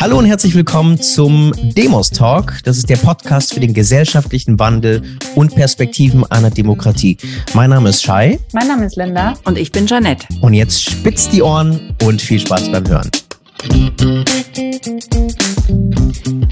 Hallo und herzlich willkommen zum Demos Talk. Das ist der Podcast für den gesellschaftlichen Wandel und Perspektiven einer Demokratie. Mein Name ist Shai. Mein Name ist Linda. Und ich bin Janette. Und jetzt spitzt die Ohren und viel Spaß beim Hören.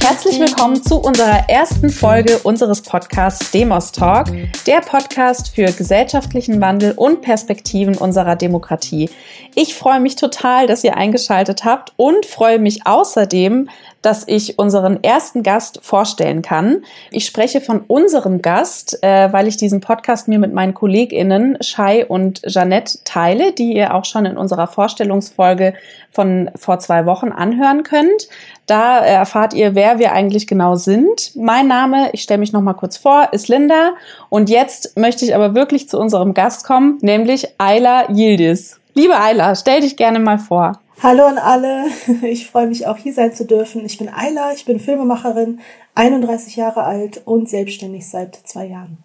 Herzlich willkommen zu unserer ersten Folge unseres Podcasts Demos Talk, der Podcast für gesellschaftlichen Wandel und Perspektiven unserer Demokratie. Ich freue mich total, dass ihr eingeschaltet habt und freue mich außerdem, dass ich unseren ersten Gast vorstellen kann. Ich spreche von unserem Gast, äh, weil ich diesen Podcast mir mit meinen KollegInnen Shai und Jeannette teile, die ihr auch schon in unserer Vorstellungsfolge von vor zwei Wochen anhören könnt. Da erfahrt ihr, wer wir eigentlich genau sind. Mein Name, ich stelle mich noch mal kurz vor, ist Linda. Und jetzt möchte ich aber wirklich zu unserem Gast kommen, nämlich Ayla Yildiz. Liebe Ayla, stell dich gerne mal vor. Hallo an alle, ich freue mich auch hier sein zu dürfen. Ich bin Ayla, ich bin Filmemacherin, 31 Jahre alt und selbstständig seit zwei Jahren.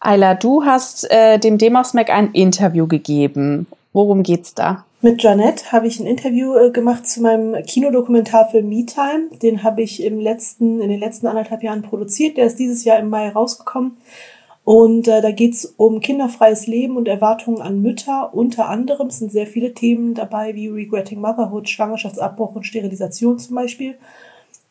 Ayla, du hast äh, dem Demos Mac ein Interview gegeben. Worum geht's da? Mit Janette habe ich ein Interview äh, gemacht zu meinem Kinodokumentarfilm Me Time. Den habe ich im letzten, in den letzten anderthalb Jahren produziert. Der ist dieses Jahr im Mai rausgekommen. Und äh, da geht's um kinderfreies Leben und Erwartungen an Mütter. Unter anderem sind sehr viele Themen dabei, wie Regretting Motherhood, Schwangerschaftsabbruch und Sterilisation zum Beispiel.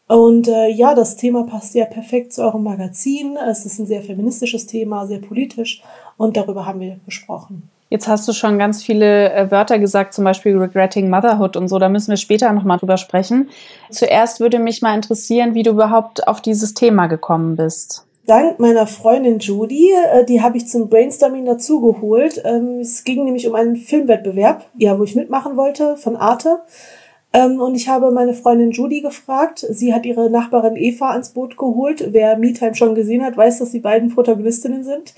Und äh, ja, das Thema passt ja perfekt zu eurem Magazin. Es ist ein sehr feministisches Thema, sehr politisch und darüber haben wir gesprochen. Jetzt hast du schon ganz viele äh, Wörter gesagt, zum Beispiel Regretting Motherhood und so. Da müssen wir später nochmal drüber sprechen. Zuerst würde mich mal interessieren, wie du überhaupt auf dieses Thema gekommen bist dank meiner Freundin Judy, äh, die habe ich zum Brainstorming dazugeholt. Ähm, es ging nämlich um einen Filmwettbewerb, ja, wo ich mitmachen wollte von Arte. Ähm, und ich habe meine Freundin Judy gefragt. Sie hat ihre Nachbarin Eva ans Boot geholt. Wer MeTime schon gesehen hat, weiß, dass die beiden Protagonistinnen sind.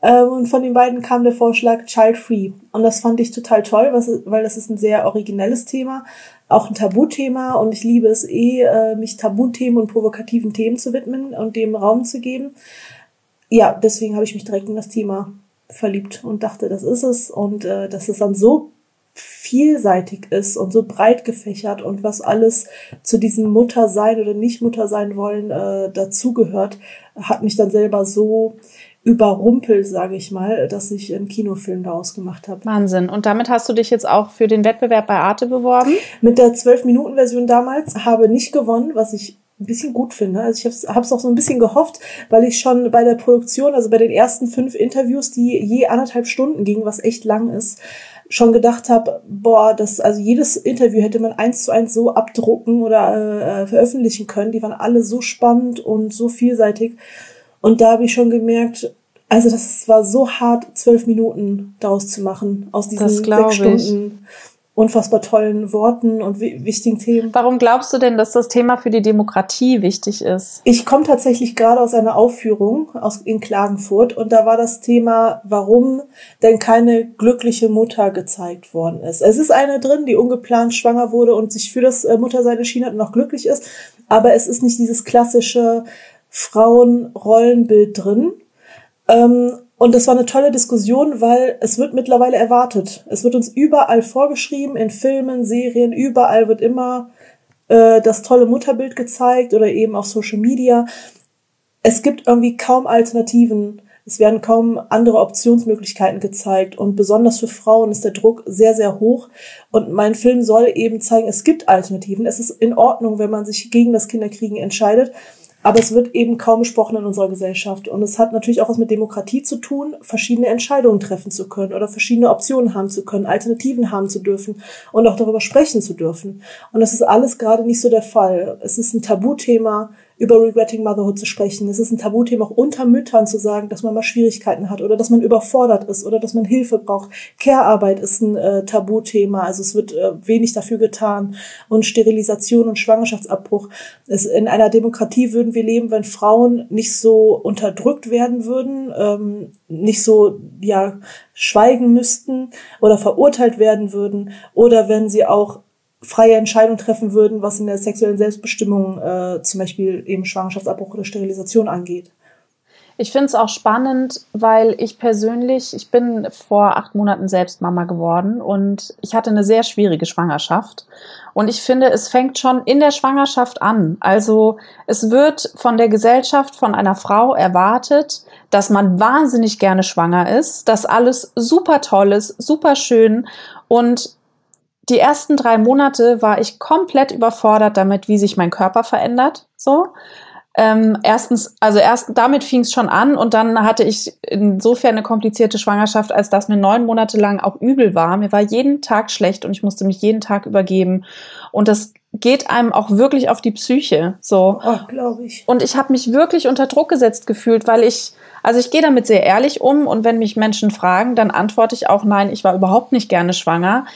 Ähm, und von den beiden kam der Vorschlag Child Free. Und das fand ich total toll, weil das ist ein sehr originelles Thema auch ein Tabuthema und ich liebe es eh, äh, mich Tabuthemen und provokativen Themen zu widmen und dem Raum zu geben. Ja, deswegen habe ich mich direkt in das Thema verliebt und dachte, das ist es und äh, dass es dann so vielseitig ist und so breit gefächert und was alles zu diesem Muttersein oder nicht Muttersein wollen äh, dazugehört, hat mich dann selber so überrumpelt, sage ich mal, dass ich einen Kinofilm daraus gemacht habe. Wahnsinn. Und damit hast du dich jetzt auch für den Wettbewerb bei Arte beworben? Mit der 12-Minuten-Version damals habe nicht gewonnen, was ich ein bisschen gut finde. Also ich habe es auch so ein bisschen gehofft, weil ich schon bei der Produktion, also bei den ersten fünf Interviews, die je anderthalb Stunden gingen, was echt lang ist, schon gedacht habe, boah, das, also jedes Interview hätte man eins zu eins so abdrucken oder äh, veröffentlichen können. Die waren alle so spannend und so vielseitig. Und da habe ich schon gemerkt, also das war so hart, zwölf Minuten daraus zu machen, aus diesen sechs Stunden unfassbar tollen Worten und wichtigen Themen. Warum glaubst du denn, dass das Thema für die Demokratie wichtig ist? Ich komme tatsächlich gerade aus einer Aufführung aus, in Klagenfurt und da war das Thema, warum denn keine glückliche Mutter gezeigt worden ist. Es ist eine drin, die ungeplant schwanger wurde und sich für das äh, Muttersein entschieden hat und noch glücklich ist, aber es ist nicht dieses klassische Frauenrollenbild drin. Ähm, und das war eine tolle Diskussion, weil es wird mittlerweile erwartet. Es wird uns überall vorgeschrieben, in Filmen, Serien, überall wird immer äh, das tolle Mutterbild gezeigt oder eben auf Social Media. Es gibt irgendwie kaum Alternativen. Es werden kaum andere Optionsmöglichkeiten gezeigt und besonders für Frauen ist der Druck sehr, sehr hoch. Und mein Film soll eben zeigen, es gibt Alternativen. Es ist in Ordnung, wenn man sich gegen das Kinderkriegen entscheidet. Aber es wird eben kaum besprochen in unserer Gesellschaft. Und es hat natürlich auch was mit Demokratie zu tun, verschiedene Entscheidungen treffen zu können oder verschiedene Optionen haben zu können, Alternativen haben zu dürfen und auch darüber sprechen zu dürfen. Und das ist alles gerade nicht so der Fall. Es ist ein Tabuthema über Regretting Motherhood zu sprechen. Es ist ein Tabuthema auch unter Müttern zu sagen, dass man mal Schwierigkeiten hat oder dass man überfordert ist oder dass man Hilfe braucht. Care-Arbeit ist ein äh, Tabuthema, also es wird äh, wenig dafür getan. Und Sterilisation und Schwangerschaftsabbruch. Es, in einer Demokratie würden wir leben, wenn Frauen nicht so unterdrückt werden würden, ähm, nicht so ja schweigen müssten oder verurteilt werden würden oder wenn sie auch freie Entscheidung treffen würden, was in der sexuellen Selbstbestimmung äh, zum Beispiel eben Schwangerschaftsabbruch oder Sterilisation angeht. Ich finde es auch spannend, weil ich persönlich, ich bin vor acht Monaten selbst Mama geworden und ich hatte eine sehr schwierige Schwangerschaft. Und ich finde, es fängt schon in der Schwangerschaft an. Also es wird von der Gesellschaft, von einer Frau erwartet, dass man wahnsinnig gerne schwanger ist, dass alles super toll ist, super schön. Und die ersten drei Monate war ich komplett überfordert damit, wie sich mein Körper verändert. So. Ähm, erstens, also erst damit fing es schon an und dann hatte ich insofern eine komplizierte Schwangerschaft, als dass mir neun Monate lang auch übel war. Mir war jeden Tag schlecht und ich musste mich jeden Tag übergeben. Und das geht einem auch wirklich auf die Psyche. So. Oh, glaube ich. Und ich habe mich wirklich unter Druck gesetzt gefühlt, weil ich, also ich gehe damit sehr ehrlich um und wenn mich Menschen fragen, dann antworte ich auch nein, ich war überhaupt nicht gerne schwanger.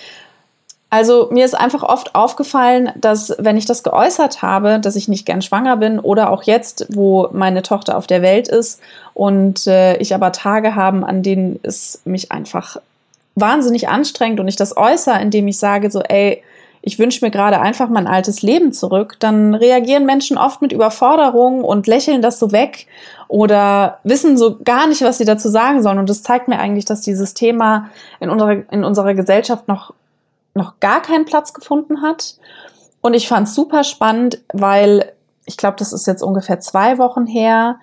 Also mir ist einfach oft aufgefallen, dass wenn ich das geäußert habe, dass ich nicht gern schwanger bin oder auch jetzt, wo meine Tochter auf der Welt ist und äh, ich aber Tage habe, an denen es mich einfach wahnsinnig anstrengt und ich das äußere, indem ich sage so, ey, ich wünsche mir gerade einfach mein altes Leben zurück, dann reagieren Menschen oft mit Überforderung und lächeln das so weg oder wissen so gar nicht, was sie dazu sagen sollen. Und das zeigt mir eigentlich, dass dieses Thema in unserer, in unserer Gesellschaft noch noch gar keinen Platz gefunden hat. Und ich fand es super spannend, weil ich glaube, das ist jetzt ungefähr zwei Wochen her,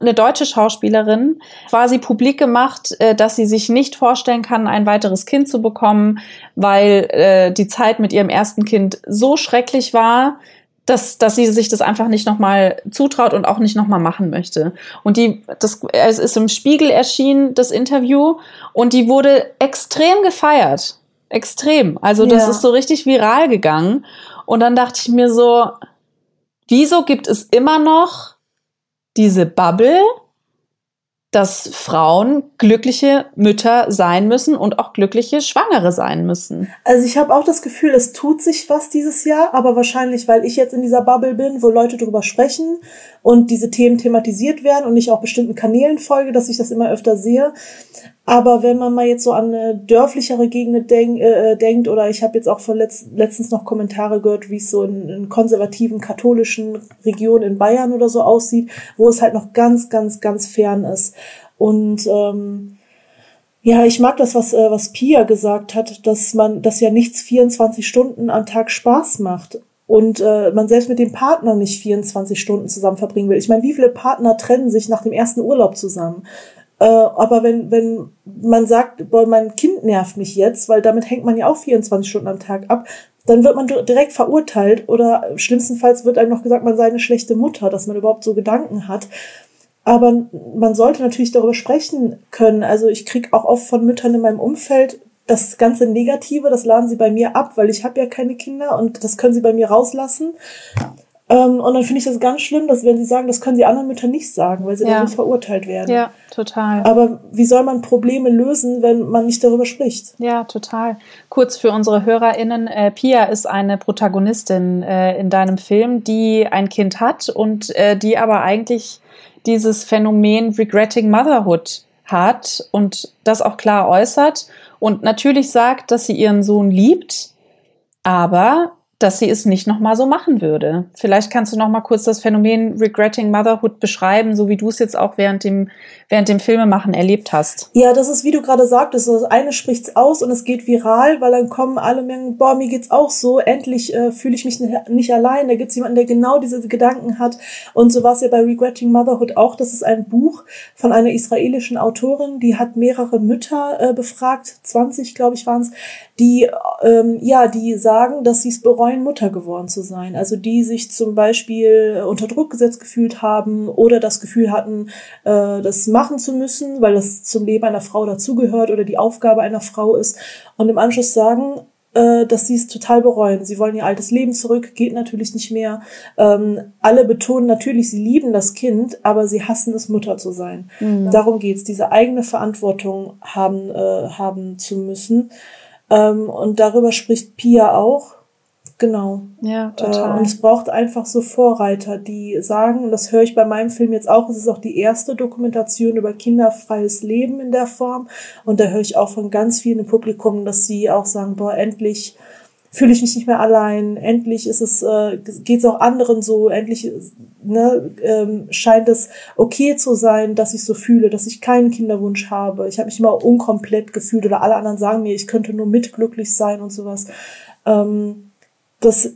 eine deutsche Schauspielerin quasi publik gemacht, äh, dass sie sich nicht vorstellen kann, ein weiteres Kind zu bekommen, weil äh, die Zeit mit ihrem ersten Kind so schrecklich war, dass, dass sie sich das einfach nicht nochmal zutraut und auch nicht nochmal machen möchte. Und die, das, es ist im Spiegel erschienen, das Interview, und die wurde extrem gefeiert extrem. Also das ja. ist so richtig viral gegangen. Und dann dachte ich mir so, wieso gibt es immer noch diese Bubble, dass Frauen glückliche Mütter sein müssen und auch glückliche Schwangere sein müssen. Also ich habe auch das Gefühl, es tut sich was dieses Jahr, aber wahrscheinlich, weil ich jetzt in dieser Bubble bin, wo Leute darüber sprechen und diese Themen thematisiert werden und ich auch bestimmten Kanälen folge, dass ich das immer öfter sehe. Aber wenn man mal jetzt so an eine dörflichere Gegend denk, äh, denkt, oder ich habe jetzt auch von letzt, letztens noch Kommentare gehört, wie es so in, in konservativen katholischen Regionen in Bayern oder so aussieht, wo es halt noch ganz, ganz, ganz fern ist. Und ähm, ja, ich mag das, was, äh, was Pia gesagt hat, dass man, dass ja nichts 24 Stunden am Tag Spaß macht und äh, man selbst mit dem Partner nicht 24 Stunden zusammen verbringen will. Ich meine, wie viele Partner trennen sich nach dem ersten Urlaub zusammen? Äh, aber wenn, wenn man sagt, boah, mein Kind nervt mich jetzt, weil damit hängt man ja auch 24 Stunden am Tag ab, dann wird man direkt verurteilt oder schlimmstenfalls wird einem noch gesagt, man sei eine schlechte Mutter, dass man überhaupt so Gedanken hat. Aber man sollte natürlich darüber sprechen können. Also ich krieg auch oft von Müttern in meinem Umfeld das ganze Negative, das laden sie bei mir ab, weil ich habe ja keine Kinder und das können sie bei mir rauslassen. Ähm, und dann finde ich das ganz schlimm, dass wenn sie sagen, das können sie anderen Müttern nicht sagen, weil sie ja. dann so verurteilt werden. Ja, total. Aber wie soll man Probleme lösen, wenn man nicht darüber spricht? Ja, total. Kurz für unsere HörerInnen, äh, Pia ist eine Protagonistin äh, in deinem Film, die ein Kind hat und äh, die aber eigentlich dieses Phänomen Regretting Motherhood hat und das auch klar äußert und natürlich sagt, dass sie ihren Sohn liebt, aber dass sie es nicht nochmal so machen würde. Vielleicht kannst du noch mal kurz das Phänomen Regretting Motherhood beschreiben, so wie du es jetzt auch während dem, während dem Filmemachen erlebt hast. Ja, das ist, wie du gerade sagtest, das eine spricht's aus und es geht viral, weil dann kommen alle Mengen, boah, mir geht's auch so, endlich äh, fühle ich mich nicht, allein, da gibt's jemanden, der genau diese Gedanken hat und so war es ja bei Regretting Motherhood auch, das ist ein Buch von einer israelischen Autorin, die hat mehrere Mütter äh, befragt, 20 glaube ich waren's, die, ähm, ja, die sagen, dass sie es bereuen, neuen Mutter geworden zu sein. Also die sich zum Beispiel unter Druck gesetzt gefühlt haben oder das Gefühl hatten, äh, das machen zu müssen, weil das zum Leben einer Frau dazugehört oder die Aufgabe einer Frau ist. Und im Anschluss sagen, äh, dass sie es total bereuen. Sie wollen ihr altes Leben zurück, geht natürlich nicht mehr. Ähm, alle betonen natürlich, sie lieben das Kind, aber sie hassen es, Mutter zu sein. Mhm. Darum geht's, diese eigene Verantwortung haben, äh, haben zu müssen. Ähm, und darüber spricht Pia auch. Genau. Ja, total. Äh, und es braucht einfach so Vorreiter, die sagen, und das höre ich bei meinem Film jetzt auch, es ist auch die erste Dokumentation über kinderfreies Leben in der Form. Und da höre ich auch von ganz vielen im Publikum, dass sie auch sagen, boah, endlich fühle ich mich nicht mehr allein. Endlich ist es, äh, geht es auch anderen so. Endlich ne, ähm, scheint es okay zu sein, dass ich so fühle, dass ich keinen Kinderwunsch habe. Ich habe mich immer unkomplett gefühlt oder alle anderen sagen mir, ich könnte nur mitglücklich sein und sowas. Ähm, das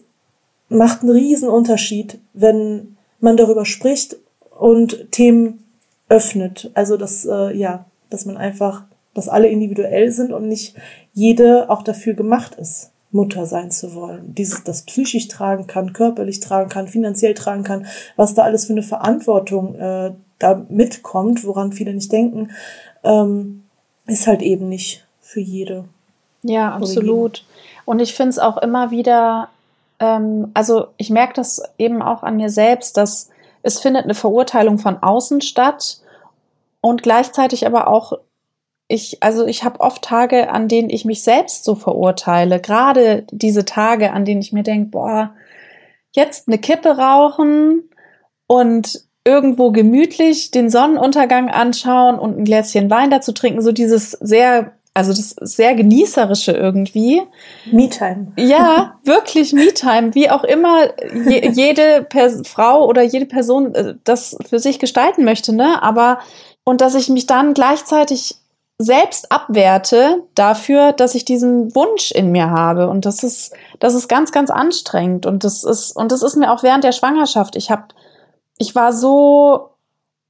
macht einen riesen Unterschied, wenn man darüber spricht und Themen öffnet. Also dass äh, ja, dass man einfach, dass alle individuell sind und nicht jede auch dafür gemacht ist. Mutter sein zu wollen, dieses das psychisch tragen kann, körperlich tragen kann, finanziell tragen kann, was da alles für eine Verantwortung äh, da mitkommt, woran viele nicht denken, ähm, ist halt eben nicht für jede. Ja, absolut. Und ich finde es auch immer wieder, ähm, also ich merke das eben auch an mir selbst, dass es findet eine Verurteilung von außen statt und gleichzeitig aber auch ich, also ich habe oft Tage, an denen ich mich selbst so verurteile. Gerade diese Tage, an denen ich mir denke, boah, jetzt eine Kippe rauchen und irgendwo gemütlich den Sonnenuntergang anschauen und ein Gläschen Wein dazu trinken, so dieses sehr, also das sehr genießerische irgendwie. Me-Time. Ja, wirklich Me-Time, wie auch immer je, jede Pers Frau oder jede Person äh, das für sich gestalten möchte, ne? Aber und dass ich mich dann gleichzeitig selbst abwerte dafür, dass ich diesen Wunsch in mir habe. Und das ist, das ist ganz, ganz anstrengend. Und das ist, und das ist mir auch während der Schwangerschaft. Ich habe, ich war so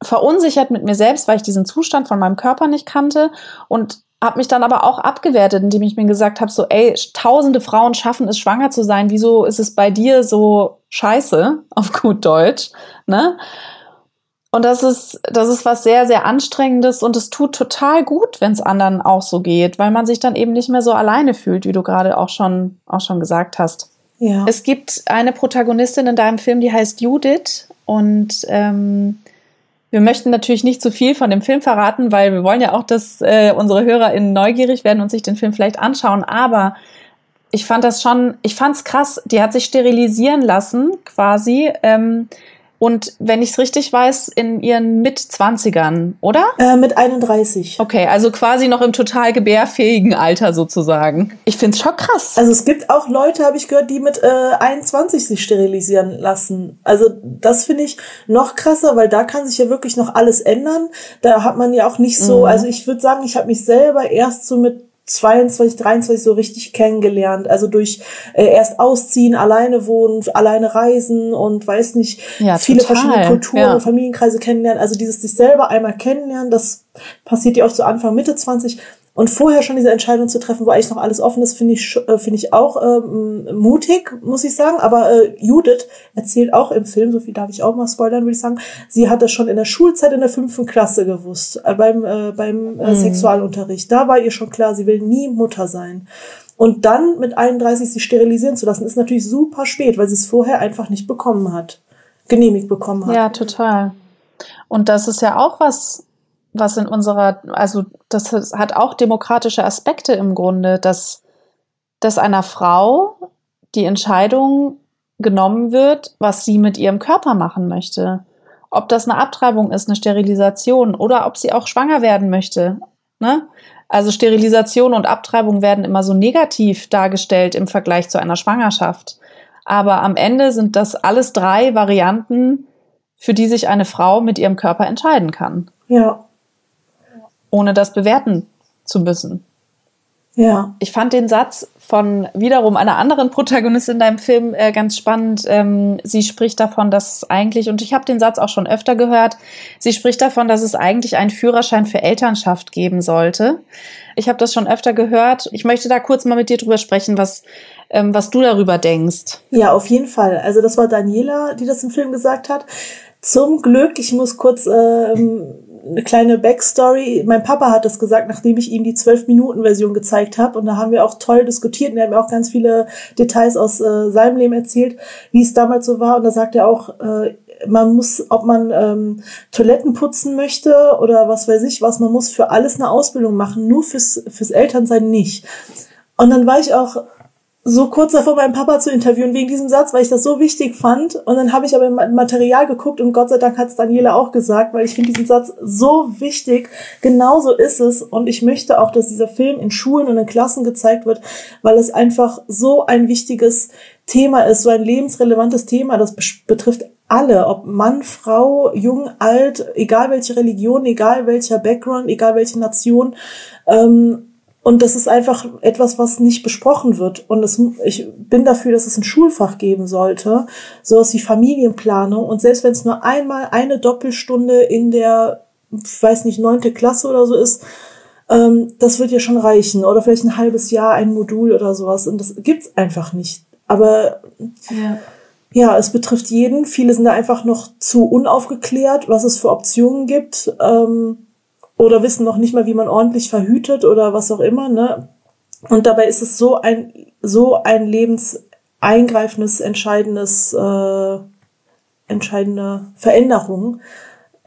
verunsichert mit mir selbst, weil ich diesen Zustand von meinem Körper nicht kannte und habe mich dann aber auch abgewertet, indem ich mir gesagt habe, so, ey, tausende Frauen schaffen es, schwanger zu sein. Wieso ist es bei dir so scheiße, auf gut Deutsch, ne? Und das ist, das ist was sehr, sehr Anstrengendes und es tut total gut, wenn es anderen auch so geht, weil man sich dann eben nicht mehr so alleine fühlt, wie du gerade auch schon, auch schon gesagt hast. Ja. Es gibt eine Protagonistin in deinem Film, die heißt Judith und ähm, wir möchten natürlich nicht zu viel von dem Film verraten, weil wir wollen ja auch, dass äh, unsere HörerInnen neugierig werden und sich den Film vielleicht anschauen. Aber ich fand das schon, ich fand's krass. Die hat sich sterilisieren lassen, quasi. Ähm, und wenn ich es richtig weiß, in ihren Mitzwanzigern, oder? Äh, mit 31. Okay, also quasi noch im total gebärfähigen Alter sozusagen. Ich finde es schon krass. Also es gibt auch Leute, habe ich gehört, die mit äh, 21 sich sterilisieren lassen. Also das finde ich noch krasser, weil da kann sich ja wirklich noch alles ändern. Da hat man ja auch nicht so, mhm. also ich würde sagen, ich habe mich selber erst so mit 22, 23 so richtig kennengelernt. Also durch äh, erst ausziehen, alleine wohnen, alleine reisen und weiß nicht, ja, viele total. verschiedene Kulturen ja. und Familienkreise kennenlernen. Also dieses sich selber einmal kennenlernen, das passiert ja oft so Anfang, Mitte 20. Und vorher schon diese Entscheidung zu treffen, wo eigentlich noch alles offen ist, finde ich, äh, finde ich auch ähm, mutig, muss ich sagen. Aber äh, Judith erzählt auch im Film, so viel darf ich auch mal spoilern, würde ich sagen, sie hat das schon in der Schulzeit in der fünften Klasse gewusst, äh, beim, äh, beim äh, mhm. Sexualunterricht. Da war ihr schon klar, sie will nie Mutter sein. Und dann mit 31 sich sterilisieren zu lassen, ist natürlich super spät, weil sie es vorher einfach nicht bekommen hat, genehmigt bekommen hat. Ja, total. Und das ist ja auch was, was in unserer, also das hat auch demokratische Aspekte im Grunde, dass, dass einer Frau die Entscheidung genommen wird, was sie mit ihrem Körper machen möchte. Ob das eine Abtreibung ist, eine Sterilisation oder ob sie auch schwanger werden möchte. Ne? Also Sterilisation und Abtreibung werden immer so negativ dargestellt im Vergleich zu einer Schwangerschaft. Aber am Ende sind das alles drei Varianten, für die sich eine Frau mit ihrem Körper entscheiden kann. Ja ohne das bewerten zu müssen. Ja. Ich fand den Satz von wiederum einer anderen Protagonistin in deinem Film äh, ganz spannend. Ähm, sie spricht davon, dass es eigentlich, und ich habe den Satz auch schon öfter gehört, sie spricht davon, dass es eigentlich einen Führerschein für Elternschaft geben sollte. Ich habe das schon öfter gehört. Ich möchte da kurz mal mit dir drüber sprechen, was, ähm, was du darüber denkst. Ja, auf jeden Fall. Also das war Daniela, die das im Film gesagt hat. Zum Glück, ich muss kurz ähm, eine kleine Backstory. Mein Papa hat das gesagt, nachdem ich ihm die 12-Minuten-Version gezeigt habe. Und da haben wir auch toll diskutiert und er hat mir auch ganz viele Details aus äh, seinem Leben erzählt, wie es damals so war. Und da sagt er auch, äh, man muss, ob man ähm, Toiletten putzen möchte oder was weiß ich was, man muss für alles eine Ausbildung machen, nur fürs, fürs Elternsein nicht. Und dann war ich auch so kurz davor, meinen Papa zu interviewen wegen diesem Satz, weil ich das so wichtig fand. Und dann habe ich aber im Material geguckt und Gott sei Dank hat es Daniela auch gesagt, weil ich finde diesen Satz so wichtig. Genauso ist es. Und ich möchte auch, dass dieser Film in Schulen und in Klassen gezeigt wird, weil es einfach so ein wichtiges Thema ist, so ein lebensrelevantes Thema. Das betrifft alle, ob Mann, Frau, jung, alt, egal welche Religion, egal welcher Background, egal welche Nation. Ähm, und das ist einfach etwas, was nicht besprochen wird. Und es, ich bin dafür, dass es ein Schulfach geben sollte, sowas wie Familienplanung. Und selbst wenn es nur einmal eine Doppelstunde in der, ich weiß nicht, neunte Klasse oder so ist, ähm, das wird ja schon reichen. Oder vielleicht ein halbes Jahr ein Modul oder sowas. Und das gibt's einfach nicht. Aber ja. ja, es betrifft jeden. Viele sind da einfach noch zu unaufgeklärt, was es für Optionen gibt. Ähm, oder wissen noch nicht mal, wie man ordentlich verhütet oder was auch immer, ne? Und dabei ist es so ein, so ein lebenseingreifendes, entscheidendes, äh, entscheidende Veränderung,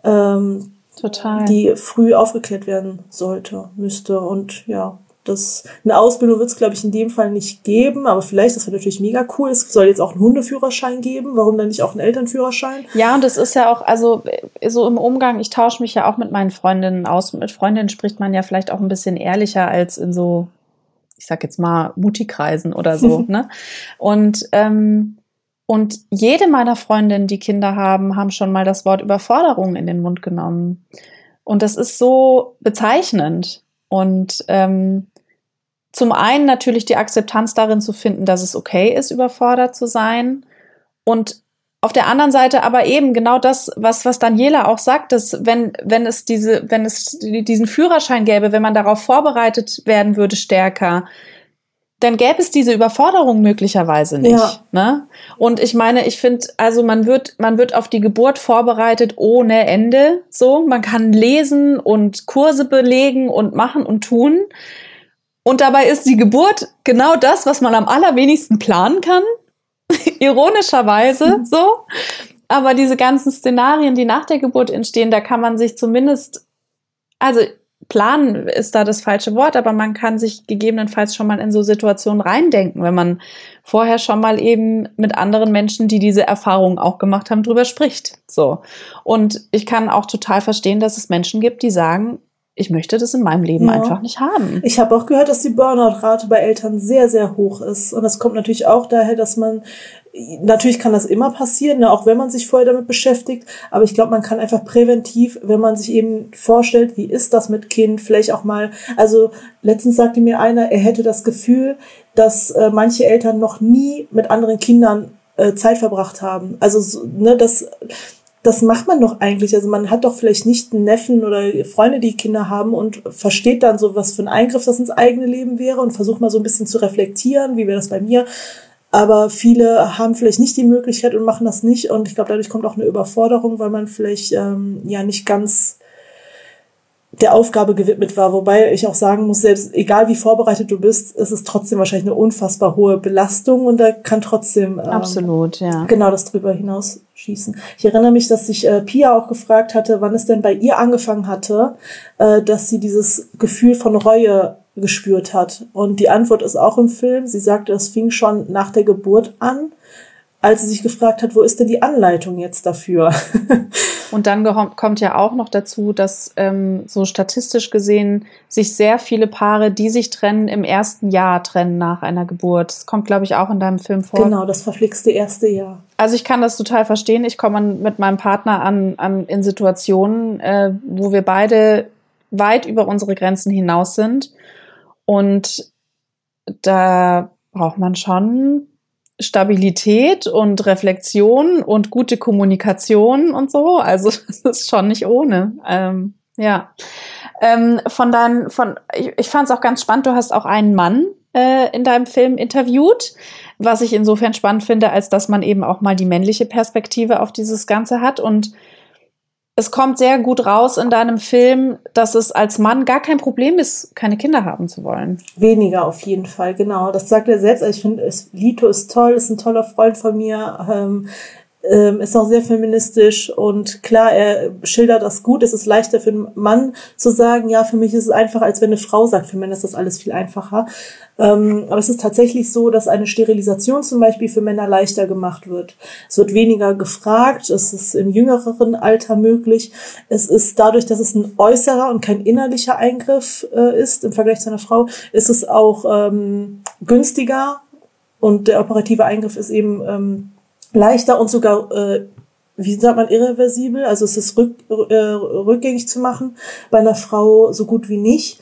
ähm, Total. die früh aufgeklärt werden sollte, müsste. Und ja, das, eine Ausbildung wird es, glaube ich, in dem Fall nicht geben, aber vielleicht, das wäre natürlich mega cool. Es soll jetzt auch einen Hundeführerschein geben. Warum dann nicht auch einen Elternführerschein? Ja, und das ist ja auch, also so im Umgang, ich tausche mich ja auch mit meinen Freundinnen aus. Mit Freundinnen spricht man ja vielleicht auch ein bisschen ehrlicher als in so, ich sag jetzt mal, Mutti-Kreisen oder so. ne? Und ähm, und jede meiner Freundinnen, die Kinder haben, haben schon mal das Wort Überforderung in den Mund genommen. Und das ist so bezeichnend. Und ähm, zum einen natürlich die Akzeptanz darin zu finden, dass es okay ist, überfordert zu sein. Und auf der anderen Seite aber eben genau das, was, was Daniela auch sagt, dass wenn, wenn es diese, wenn es diesen Führerschein gäbe, wenn man darauf vorbereitet werden würde stärker, dann gäbe es diese Überforderung möglicherweise nicht. Ja. Ne? Und ich meine, ich finde, also man wird, man wird auf die Geburt vorbereitet ohne Ende. So, man kann lesen und Kurse belegen und machen und tun. Und dabei ist die Geburt genau das, was man am allerwenigsten planen kann. Ironischerweise mhm. so. Aber diese ganzen Szenarien, die nach der Geburt entstehen, da kann man sich zumindest, also planen ist da das falsche Wort, aber man kann sich gegebenenfalls schon mal in so Situationen reindenken, wenn man vorher schon mal eben mit anderen Menschen, die diese Erfahrungen auch gemacht haben, drüber spricht. So. Und ich kann auch total verstehen, dass es Menschen gibt, die sagen, ich möchte das in meinem Leben ja. einfach nicht haben. Ich habe auch gehört, dass die Burnout-Rate bei Eltern sehr, sehr hoch ist. Und das kommt natürlich auch daher, dass man, natürlich kann das immer passieren, ne, auch wenn man sich vorher damit beschäftigt. Aber ich glaube, man kann einfach präventiv, wenn man sich eben vorstellt, wie ist das mit Kind, vielleicht auch mal, also letztens sagte mir einer, er hätte das Gefühl, dass äh, manche Eltern noch nie mit anderen Kindern äh, Zeit verbracht haben. Also, ne, das, das macht man doch eigentlich. Also man hat doch vielleicht nicht einen Neffen oder Freunde, die Kinder haben und versteht dann so, was für ein Eingriff das ins eigene Leben wäre und versucht mal so ein bisschen zu reflektieren, wie wäre das bei mir. Aber viele haben vielleicht nicht die Möglichkeit und machen das nicht. Und ich glaube, dadurch kommt auch eine Überforderung, weil man vielleicht ähm, ja nicht ganz der Aufgabe gewidmet war. Wobei ich auch sagen muss, selbst egal wie vorbereitet du bist, ist es trotzdem wahrscheinlich eine unfassbar hohe Belastung und da kann trotzdem ähm, absolut ja genau das drüber hinaus schießen. Ich erinnere mich, dass sich äh, Pia auch gefragt hatte, wann es denn bei ihr angefangen hatte, äh, dass sie dieses Gefühl von Reue gespürt hat. Und die Antwort ist auch im Film. Sie sagte, es fing schon nach der Geburt an als sie sich gefragt hat, wo ist denn die Anleitung jetzt dafür? Und dann kommt ja auch noch dazu, dass ähm, so statistisch gesehen sich sehr viele Paare, die sich trennen, im ersten Jahr trennen nach einer Geburt. Das kommt, glaube ich, auch in deinem Film vor. Genau, das verflixte erste Jahr. Also ich kann das total verstehen. Ich komme mit meinem Partner an, an in Situationen, äh, wo wir beide weit über unsere Grenzen hinaus sind. Und da braucht man schon Stabilität und Reflexion und gute Kommunikation und so. Also das ist schon nicht ohne. Ähm, ja. Ähm, von deinem, von, ich, ich fand es auch ganz spannend, du hast auch einen Mann äh, in deinem Film interviewt, was ich insofern spannend finde, als dass man eben auch mal die männliche Perspektive auf dieses Ganze hat. Und es kommt sehr gut raus in deinem Film, dass es als Mann gar kein Problem ist, keine Kinder haben zu wollen. Weniger auf jeden Fall, genau. Das sagt er selbst. Also ich finde, Lito ist toll, ist ein toller Freund von mir. Ähm, ähm, ist auch sehr feministisch und klar, er schildert das gut. Es ist leichter für einen Mann zu sagen, ja, für mich ist es einfacher, als wenn eine Frau sagt, für Männer ist das alles viel einfacher. Ähm, aber es ist tatsächlich so, dass eine Sterilisation zum Beispiel für Männer leichter gemacht wird. Es wird weniger gefragt, es ist im jüngeren Alter möglich. Es ist dadurch, dass es ein äußerer und kein innerlicher Eingriff äh, ist im Vergleich zu einer Frau, ist es auch ähm, günstiger und der operative Eingriff ist eben ähm, leichter und sogar, äh, wie sagt man, irreversibel. Also es ist rück, äh, rückgängig zu machen. Bei einer Frau so gut wie nicht.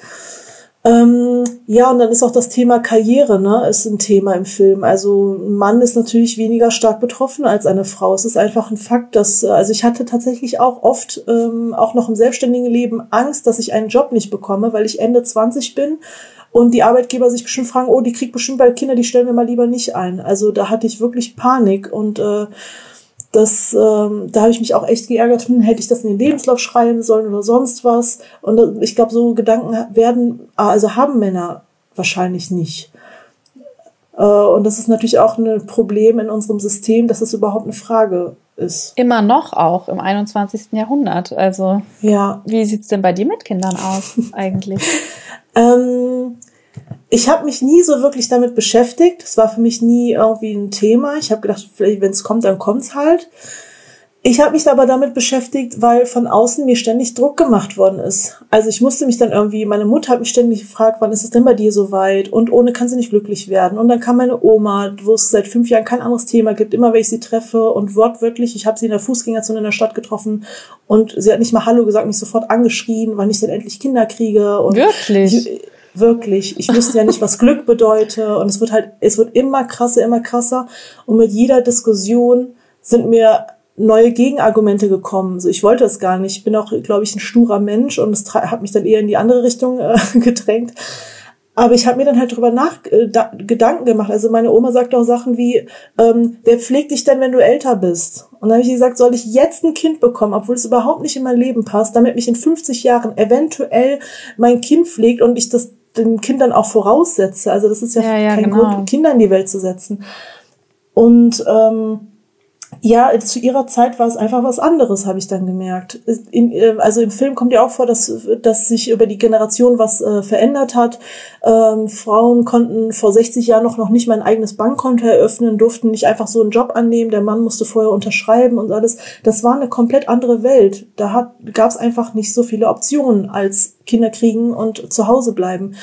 Ähm, ja, und dann ist auch das Thema Karriere, ne, ist ein Thema im Film. Also ein Mann ist natürlich weniger stark betroffen als eine Frau. Es ist einfach ein Fakt, dass, äh, also ich hatte tatsächlich auch oft, ähm, auch noch im selbstständigen Leben Angst, dass ich einen Job nicht bekomme, weil ich Ende 20 bin und die Arbeitgeber sich bestimmt fragen, oh, die kriegt bestimmt bald Kinder, die stellen wir mal lieber nicht ein. Also da hatte ich wirklich Panik und äh, das, ähm, da habe ich mich auch echt geärgert, hm, hätte ich das in den Lebenslauf schreiben sollen oder sonst was. Und äh, ich glaube, so Gedanken werden, also haben Männer wahrscheinlich nicht. Äh, und das ist natürlich auch ein Problem in unserem System, dass es überhaupt eine Frage ist. Immer noch auch im 21. Jahrhundert. Also, ja. wie sieht's denn bei dir mit Kindern aus eigentlich? ähm, ich habe mich nie so wirklich damit beschäftigt. Es war für mich nie irgendwie ein Thema. Ich habe gedacht, vielleicht wenn es kommt, dann kommt's halt. Ich habe mich aber damit beschäftigt, weil von außen mir ständig Druck gemacht worden ist. Also ich musste mich dann irgendwie, meine Mutter hat mich ständig gefragt, wann ist es denn bei dir so weit? Und ohne kann sie nicht glücklich werden. Und dann kam meine Oma, wo es seit fünf Jahren kein anderes Thema gibt, immer wenn ich sie treffe und wortwörtlich, ich habe sie in der Fußgängerzone in der Stadt getroffen und sie hat nicht mal Hallo gesagt, mich sofort angeschrien, wann ich denn endlich Kinder kriege. Und Wirklich? Ich, Wirklich. Ich wusste ja nicht, was Glück bedeutet. Und es wird halt, es wird immer krasser, immer krasser. Und mit jeder Diskussion sind mir neue Gegenargumente gekommen. So, ich wollte es gar nicht. Ich bin auch, glaube ich, ein sturer Mensch und es hat mich dann eher in die andere Richtung äh, gedrängt. Aber ich habe mir dann halt darüber nach äh, da, Gedanken gemacht. Also meine Oma sagt auch Sachen wie, ähm, wer pflegt dich denn, wenn du älter bist? Und dann habe ich gesagt, soll ich jetzt ein Kind bekommen, obwohl es überhaupt nicht in mein Leben passt, damit mich in 50 Jahren eventuell mein Kind pflegt und ich das den Kindern auch voraussetze. Also das ist ja, ja, ja kein genau. Grund, Kinder in die Welt zu setzen. Und ähm, ja, zu ihrer Zeit war es einfach was anderes, habe ich dann gemerkt. In, äh, also im Film kommt ja auch vor, dass, dass sich über die Generation was äh, verändert hat. Ähm, Frauen konnten vor 60 Jahren noch, noch nicht mal ein eigenes Bankkonto eröffnen, durften nicht einfach so einen Job annehmen. Der Mann musste vorher unterschreiben und alles. Das war eine komplett andere Welt. Da gab es einfach nicht so viele Optionen als Kinder kriegen und zu Hause bleiben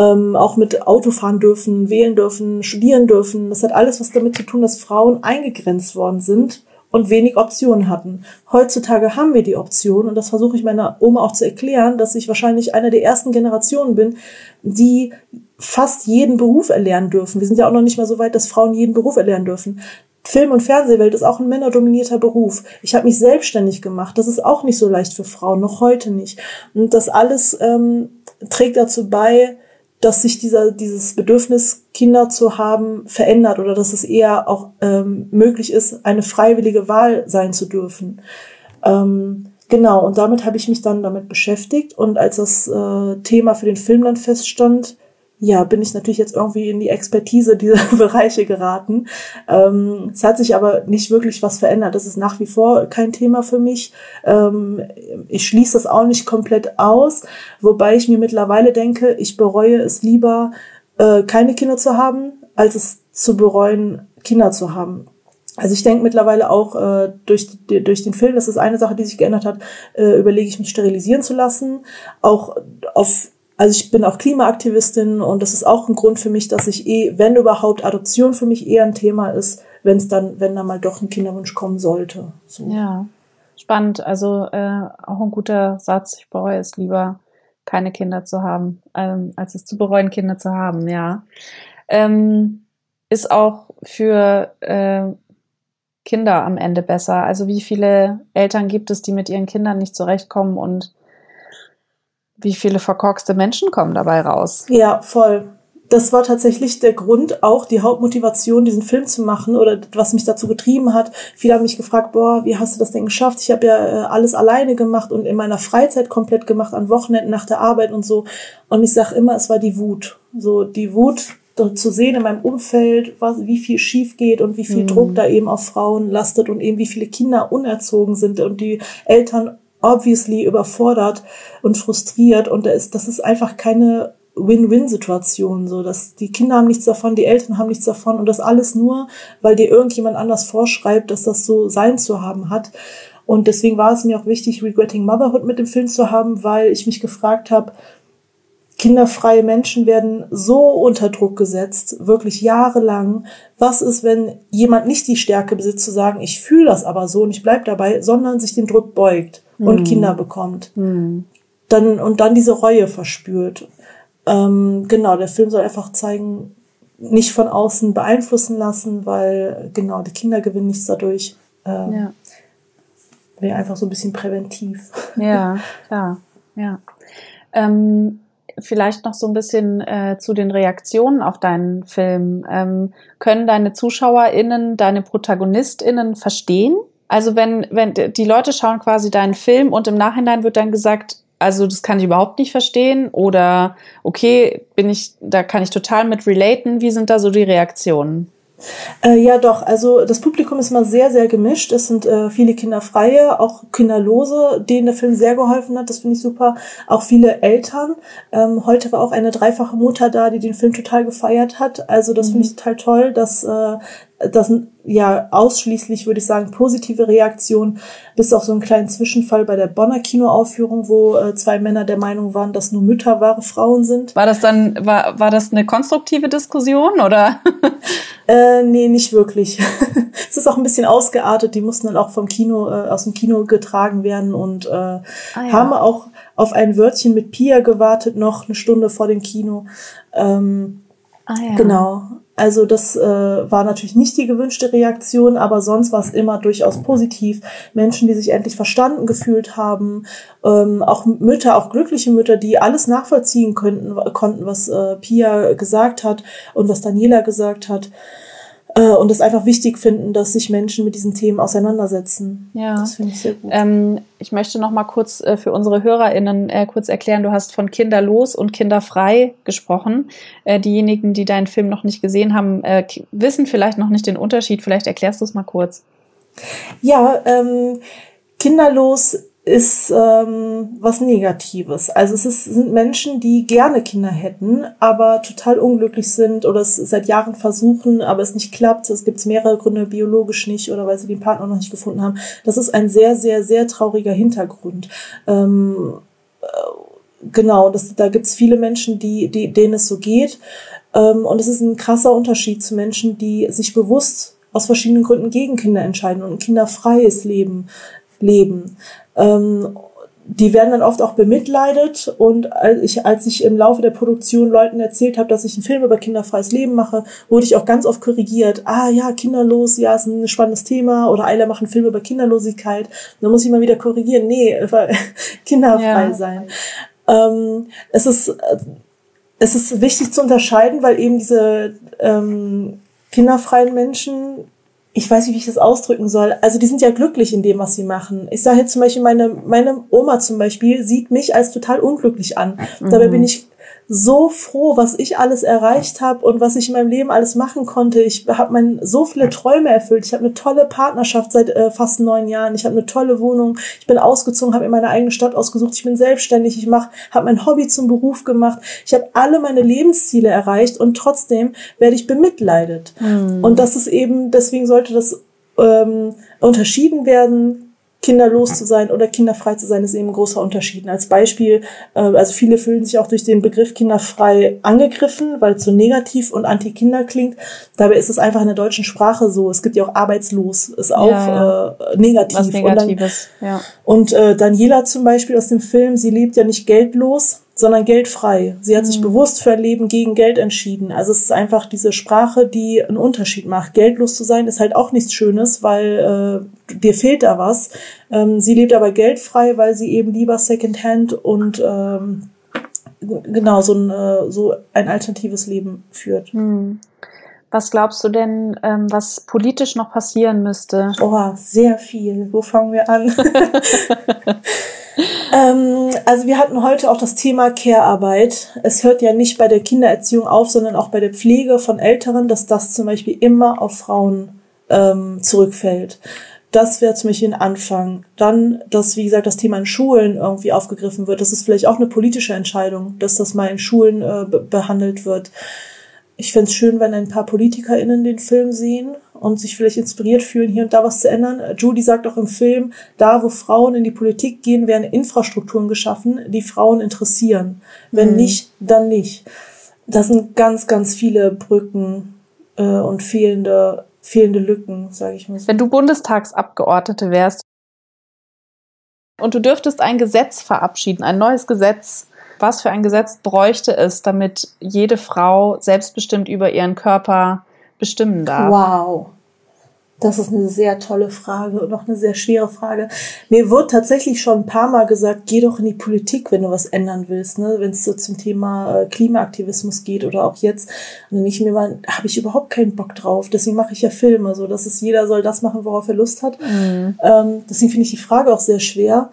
ähm, auch mit Auto fahren dürfen, wählen dürfen, studieren dürfen. Das hat alles was damit zu tun, dass Frauen eingegrenzt worden sind und wenig Optionen hatten. Heutzutage haben wir die Option und das versuche ich meiner Oma auch zu erklären, dass ich wahrscheinlich eine der ersten Generationen bin, die fast jeden Beruf erlernen dürfen. Wir sind ja auch noch nicht mal so weit, dass Frauen jeden Beruf erlernen dürfen. Film- und Fernsehwelt ist auch ein männerdominierter Beruf. Ich habe mich selbstständig gemacht. Das ist auch nicht so leicht für Frauen, noch heute nicht. Und das alles ähm, trägt dazu bei, dass sich dieser, dieses Bedürfnis, Kinder zu haben, verändert oder dass es eher auch ähm, möglich ist, eine freiwillige Wahl sein zu dürfen. Ähm, genau, und damit habe ich mich dann damit beschäftigt. Und als das äh, Thema für den Film dann feststand, ja, bin ich natürlich jetzt irgendwie in die Expertise dieser Bereiche geraten. Ähm, es hat sich aber nicht wirklich was verändert. Das ist nach wie vor kein Thema für mich. Ähm, ich schließe das auch nicht komplett aus, wobei ich mir mittlerweile denke, ich bereue es lieber, äh, keine Kinder zu haben, als es zu bereuen, Kinder zu haben. Also ich denke mittlerweile auch äh, durch, durch den Film, das ist eine Sache, die sich geändert hat, äh, überlege ich mich sterilisieren zu lassen. Auch auf also ich bin auch Klimaaktivistin und das ist auch ein Grund für mich, dass ich eh, wenn überhaupt, Adoption für mich eher ein Thema ist, wenn es dann, wenn dann mal doch ein Kinderwunsch kommen sollte. So. Ja, spannend. Also äh, auch ein guter Satz. Ich bereue es lieber, keine Kinder zu haben, ähm, als es zu bereuen, Kinder zu haben. Ja, ähm, ist auch für äh, Kinder am Ende besser. Also wie viele Eltern gibt es, die mit ihren Kindern nicht zurechtkommen und wie viele verkorkste Menschen kommen dabei raus. Ja, voll. Das war tatsächlich der Grund, auch die Hauptmotivation, diesen Film zu machen oder was mich dazu getrieben hat. Viele haben mich gefragt, boah, wie hast du das denn geschafft? Ich habe ja äh, alles alleine gemacht und in meiner Freizeit komplett gemacht, an Wochenenden nach der Arbeit und so. Und ich sage immer, es war die Wut. So die Wut, zu sehen in meinem Umfeld, was, wie viel schief geht und wie viel mhm. Druck da eben auf Frauen lastet und eben wie viele Kinder unerzogen sind und die Eltern obviously überfordert und frustriert und da ist, das ist einfach keine Win-Win-Situation, so dass die Kinder haben nichts davon, die Eltern haben nichts davon und das alles nur, weil dir irgendjemand anders vorschreibt, dass das so sein zu haben hat. Und deswegen war es mir auch wichtig, Regretting Motherhood mit dem Film zu haben, weil ich mich gefragt habe, kinderfreie Menschen werden so unter Druck gesetzt, wirklich jahrelang. Was ist, wenn jemand nicht die Stärke besitzt zu sagen, ich fühle das aber so und ich bleib dabei, sondern sich dem Druck beugt und mm. Kinder bekommt? Mm. Dann, und dann diese Reue verspürt. Ähm, genau, der Film soll einfach zeigen, nicht von außen beeinflussen lassen, weil genau, die Kinder gewinnen nichts dadurch. Ähm, ja. Wäre einfach so ein bisschen präventiv. Ja, klar. Ja. Ähm, vielleicht noch so ein bisschen äh, zu den Reaktionen auf deinen Film. Ähm, können deine ZuschauerInnen, deine ProtagonistInnen verstehen? Also wenn, wenn die Leute schauen quasi deinen Film und im Nachhinein wird dann gesagt, also das kann ich überhaupt nicht verstehen oder okay, bin ich, da kann ich total mit relaten. Wie sind da so die Reaktionen? Äh, ja, doch. Also das Publikum ist mal sehr, sehr gemischt. Es sind äh, viele Kinderfreie, auch Kinderlose, denen der Film sehr geholfen hat. Das finde ich super. Auch viele Eltern. Ähm, heute war auch eine dreifache Mutter da, die den Film total gefeiert hat. Also das mhm. finde ich total toll, dass äh, das ja ausschließlich, würde ich sagen, positive Reaktion, bis auf so einen kleinen Zwischenfall bei der Bonner Kinoaufführung, wo äh, zwei Männer der Meinung waren, dass nur Mütter wahre Frauen sind. War das dann, war, war das eine konstruktive Diskussion oder? äh, nee, nicht wirklich. es ist auch ein bisschen ausgeartet, die mussten dann auch vom Kino, äh, aus dem Kino getragen werden und äh, ah, ja. haben auch auf ein Wörtchen mit Pia gewartet, noch eine Stunde vor dem Kino. Ähm, ah, ja. Genau. Also das äh, war natürlich nicht die gewünschte Reaktion, aber sonst war es immer durchaus positiv. Menschen, die sich endlich verstanden gefühlt haben, ähm, auch Mütter, auch glückliche Mütter, die alles nachvollziehen könnten, konnten, was äh, Pia gesagt hat und was Daniela gesagt hat und es einfach wichtig finden, dass sich Menschen mit diesen Themen auseinandersetzen. Ja, das finde ich sehr gut. Ähm, ich möchte noch mal kurz äh, für unsere HörerInnen äh, kurz erklären, du hast von Kinderlos und Kinderfrei gesprochen. Äh, diejenigen, die deinen Film noch nicht gesehen haben, äh, wissen vielleicht noch nicht den Unterschied. Vielleicht erklärst du es mal kurz. Ja, ähm, Kinderlos ist ähm, was Negatives. Also es ist, sind Menschen, die gerne Kinder hätten, aber total unglücklich sind oder es seit Jahren versuchen, aber es nicht klappt. Es gibt mehrere Gründe, biologisch nicht oder weil sie den Partner noch nicht gefunden haben. Das ist ein sehr, sehr, sehr trauriger Hintergrund. Ähm, äh, genau, das, da gibt es viele Menschen, die, die, denen es so geht. Ähm, und es ist ein krasser Unterschied zu Menschen, die sich bewusst aus verschiedenen Gründen gegen Kinder entscheiden und ein kinderfreies Leben leben. Ähm, die werden dann oft auch bemitleidet und als ich, als ich im Laufe der Produktion Leuten erzählt habe, dass ich einen Film über kinderfreies Leben mache, wurde ich auch ganz oft korrigiert. Ah ja, kinderlos, ja, ist ein spannendes Thema. Oder Eiler macht einen Film über Kinderlosigkeit. dann muss ich mal wieder korrigieren. Nee, kinderfrei ja. sein. Ähm, es ist es ist wichtig zu unterscheiden, weil eben diese ähm, kinderfreien Menschen ich weiß nicht, wie ich das ausdrücken soll. Also die sind ja glücklich in dem, was sie machen. Ich sage jetzt zum Beispiel, meine, meine Oma zum Beispiel sieht mich als total unglücklich an. Mhm. Dabei bin ich so froh, was ich alles erreicht habe und was ich in meinem Leben alles machen konnte. Ich habe so viele Träume erfüllt. Ich habe eine tolle Partnerschaft seit äh, fast neun Jahren. Ich habe eine tolle Wohnung. Ich bin ausgezogen, habe in meine eigene Stadt ausgesucht. Ich bin selbstständig. Ich mach, habe mein Hobby zum Beruf gemacht. Ich habe alle meine Lebensziele erreicht und trotzdem werde ich bemitleidet. Mhm. Und das ist eben, deswegen sollte das ähm, unterschieden werden kinderlos zu sein oder kinderfrei zu sein, ist eben ein großer Unterschied. Als Beispiel, äh, also viele fühlen sich auch durch den Begriff kinderfrei angegriffen, weil es so negativ und anti-Kinder klingt. Dabei ist es einfach in der deutschen Sprache so. Es gibt ja auch arbeitslos, ist auch ja, ja. Äh, negativ. Was Negatives, und, dann, ja. und äh, Daniela zum Beispiel aus dem Film, sie lebt ja nicht geldlos, sondern geldfrei. Sie hat mhm. sich bewusst für ein Leben gegen Geld entschieden. Also es ist einfach diese Sprache, die einen Unterschied macht. Geldlos zu sein ist halt auch nichts Schönes, weil äh, dir fehlt da was. Ähm, sie lebt aber geldfrei, weil sie eben lieber Secondhand und ähm, genau so ein, äh, so ein alternatives Leben führt. Mhm. Was glaubst du denn, ähm, was politisch noch passieren müsste? Oh, sehr viel. Wo fangen wir an? ähm, also wir hatten heute auch das Thema Care-Arbeit. Es hört ja nicht bei der Kindererziehung auf, sondern auch bei der Pflege von Älteren, dass das zum Beispiel immer auf Frauen ähm, zurückfällt. Das wäre zum Beispiel ein Anfang. Dann, dass, wie gesagt, das Thema in Schulen irgendwie aufgegriffen wird. Das ist vielleicht auch eine politische Entscheidung, dass das mal in Schulen äh, be behandelt wird. Ich fände es schön, wenn ein paar PolitikerInnen den Film sehen und sich vielleicht inspiriert fühlen, hier und da was zu ändern. Judy sagt auch im Film, da wo Frauen in die Politik gehen, werden Infrastrukturen geschaffen, die Frauen interessieren. Wenn mhm. nicht, dann nicht. Das sind ganz, ganz viele Brücken äh, und fehlende, fehlende Lücken, sage ich mal. Wenn du Bundestagsabgeordnete wärst und du dürftest ein Gesetz verabschieden, ein neues Gesetz, was für ein Gesetz bräuchte es, damit jede Frau selbstbestimmt über ihren Körper bestimmen darf? Wow. Das ist eine sehr tolle Frage und auch eine sehr schwere Frage. Mir wird tatsächlich schon ein paar Mal gesagt, geh doch in die Politik, wenn du was ändern willst, ne? wenn es so zum Thema äh, Klimaaktivismus geht oder auch jetzt. Und dann ich mir mal, habe ich überhaupt keinen Bock drauf. Deswegen mache ich ja Filme, so dass es jeder soll das machen, worauf er Lust hat. Mhm. Ähm, deswegen finde ich die Frage auch sehr schwer.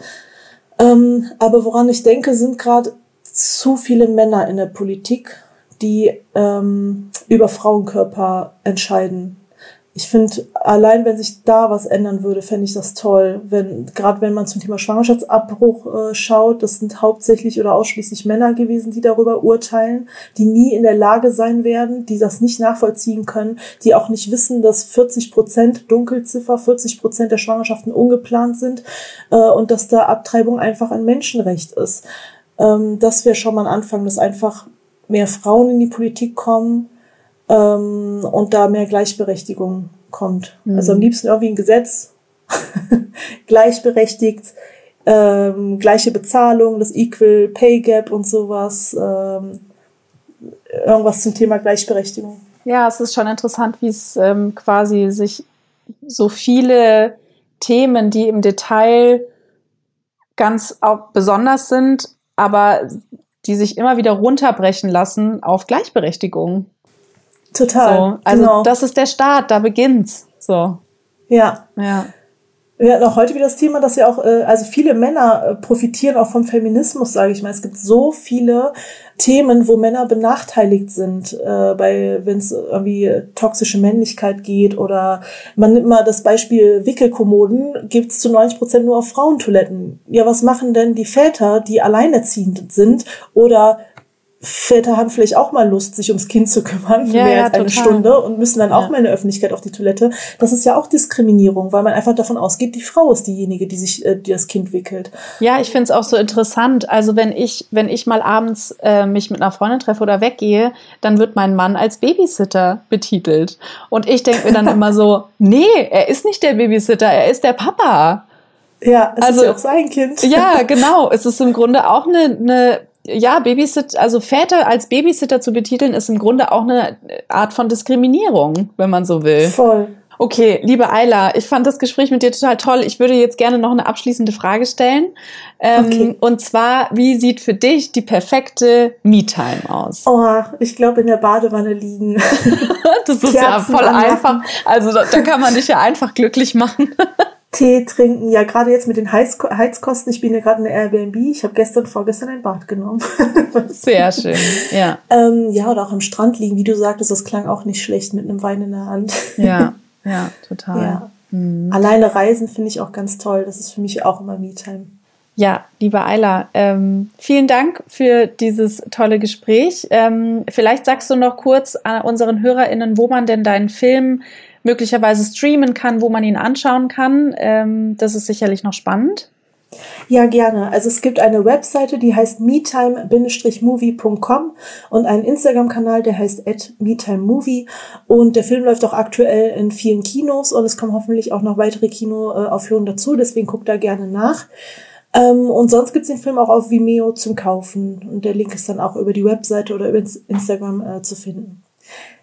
Ähm, aber woran ich denke, sind gerade zu viele Männer in der Politik, die ähm, über Frauenkörper entscheiden. Ich finde, allein wenn sich da was ändern würde, fände ich das toll. Wenn, gerade wenn man zum Thema Schwangerschaftsabbruch äh, schaut, das sind hauptsächlich oder ausschließlich Männer gewesen, die darüber urteilen, die nie in der Lage sein werden, die das nicht nachvollziehen können, die auch nicht wissen, dass 40 Prozent Dunkelziffer, 40 Prozent der Schwangerschaften ungeplant sind äh, und dass da Abtreibung einfach ein Menschenrecht ist. Ähm, das wäre schon mal ein Anfang, dass einfach mehr Frauen in die Politik kommen, ähm, und da mehr Gleichberechtigung kommt. Mhm. Also am liebsten irgendwie ein Gesetz, gleichberechtigt, ähm, gleiche Bezahlung, das Equal Pay Gap und sowas, ähm, irgendwas zum Thema Gleichberechtigung. Ja, es ist schon interessant, wie es ähm, quasi sich so viele Themen, die im Detail ganz auch besonders sind, aber die sich immer wieder runterbrechen lassen auf Gleichberechtigung. Total. So, also genau. das ist der Start, da beginnt's. So. Ja. Ja. Wir hatten auch heute wieder das Thema, dass ja auch, äh, also viele Männer äh, profitieren auch vom Feminismus, sage ich mal. Es gibt so viele Themen, wo Männer benachteiligt sind, äh, bei wenn es irgendwie toxische Männlichkeit geht oder man nimmt mal das Beispiel Wickelkommoden, gibt's zu 90 Prozent nur auf Frauentoiletten. Ja, was machen denn die Väter, die alleinerziehend sind oder Väter haben vielleicht auch mal Lust, sich ums Kind zu kümmern, für ja, mehr als ja, eine Stunde und müssen dann auch ja. mal in der Öffentlichkeit auf die Toilette. Das ist ja auch Diskriminierung, weil man einfach davon ausgeht, die Frau ist diejenige, die sich, äh, die das Kind wickelt. Ja, ich finde es auch so interessant. Also wenn ich, wenn ich mal abends äh, mich mit einer Freundin treffe oder weggehe, dann wird mein Mann als Babysitter betitelt. Und ich denke mir dann immer so, nee, er ist nicht der Babysitter, er ist der Papa. Ja, es also, ist ja auch sein Kind. Ja, genau. Es ist im Grunde auch eine, eine ja, Babysitter, also Väter als Babysitter zu betiteln, ist im Grunde auch eine Art von Diskriminierung, wenn man so will. Voll. Okay, liebe Ayla, ich fand das Gespräch mit dir total toll. Ich würde jetzt gerne noch eine abschließende Frage stellen. Ähm, okay. Und zwar, wie sieht für dich die perfekte Me-Time aus? Oh, ich glaube in der Badewanne liegen. das ist Kerzen ja voll anmachen. einfach. Also da, da kann man dich ja einfach glücklich machen. Tee trinken. Ja, gerade jetzt mit den Heiz Heizkosten. Ich bin ja gerade in der Airbnb. Ich habe gestern, vorgestern ein Bad genommen. Sehr schön, ja. Ähm, ja, oder auch am Strand liegen, wie du sagtest, das klang auch nicht schlecht mit einem Wein in der Hand. ja, ja, total. Ja. Mhm. Alleine reisen finde ich auch ganz toll. Das ist für mich auch immer Me-Time. Ja, liebe Ayla, ähm, vielen Dank für dieses tolle Gespräch. Ähm, vielleicht sagst du noch kurz an unseren HörerInnen, wo man denn deinen Film möglicherweise streamen kann, wo man ihn anschauen kann. Ähm, das ist sicherlich noch spannend. Ja, gerne. Also es gibt eine Webseite, die heißt metime-movie.com und einen Instagram-Kanal, der heißt @metimemovie und der Film läuft auch aktuell in vielen Kinos und es kommen hoffentlich auch noch weitere Kinoaufführungen dazu, deswegen guckt da gerne nach. Ähm, und sonst gibt es den Film auch auf Vimeo zum Kaufen und der Link ist dann auch über die Webseite oder über Instagram äh, zu finden.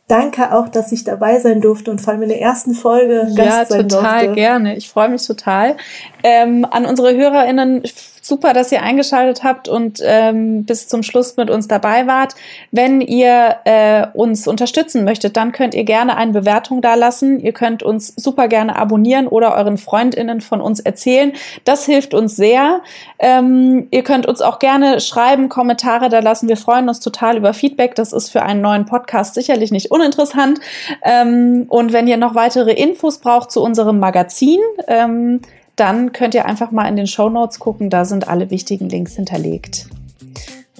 Danke auch, dass ich dabei sein durfte und vor allem in der ersten Folge Gast ja, sein durfte. Ja, total gerne. Ich freue mich total. Ähm, an unsere HörerInnen super, dass ihr eingeschaltet habt und ähm, bis zum Schluss mit uns dabei wart. Wenn ihr äh, uns unterstützen möchtet, dann könnt ihr gerne eine Bewertung da lassen. Ihr könnt uns super gerne abonnieren oder euren FreundInnen von uns erzählen. Das hilft uns sehr. Ähm, ihr könnt uns auch gerne schreiben, Kommentare da lassen. Wir freuen uns total über Feedback. Das ist für einen neuen Podcast sicherlich nicht uninteressant. Ähm, und wenn ihr noch weitere Infos braucht zu unserem Magazin, ähm, dann könnt ihr einfach mal in den Show Notes gucken, da sind alle wichtigen Links hinterlegt.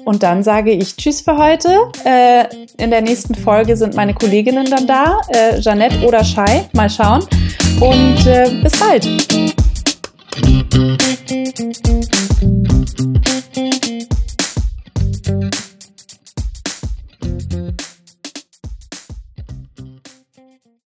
Und dann sage ich Tschüss für heute. Äh, in der nächsten Folge sind meine Kolleginnen dann da, äh, Jeanette oder Shai, mal schauen. Und äh, bis bald.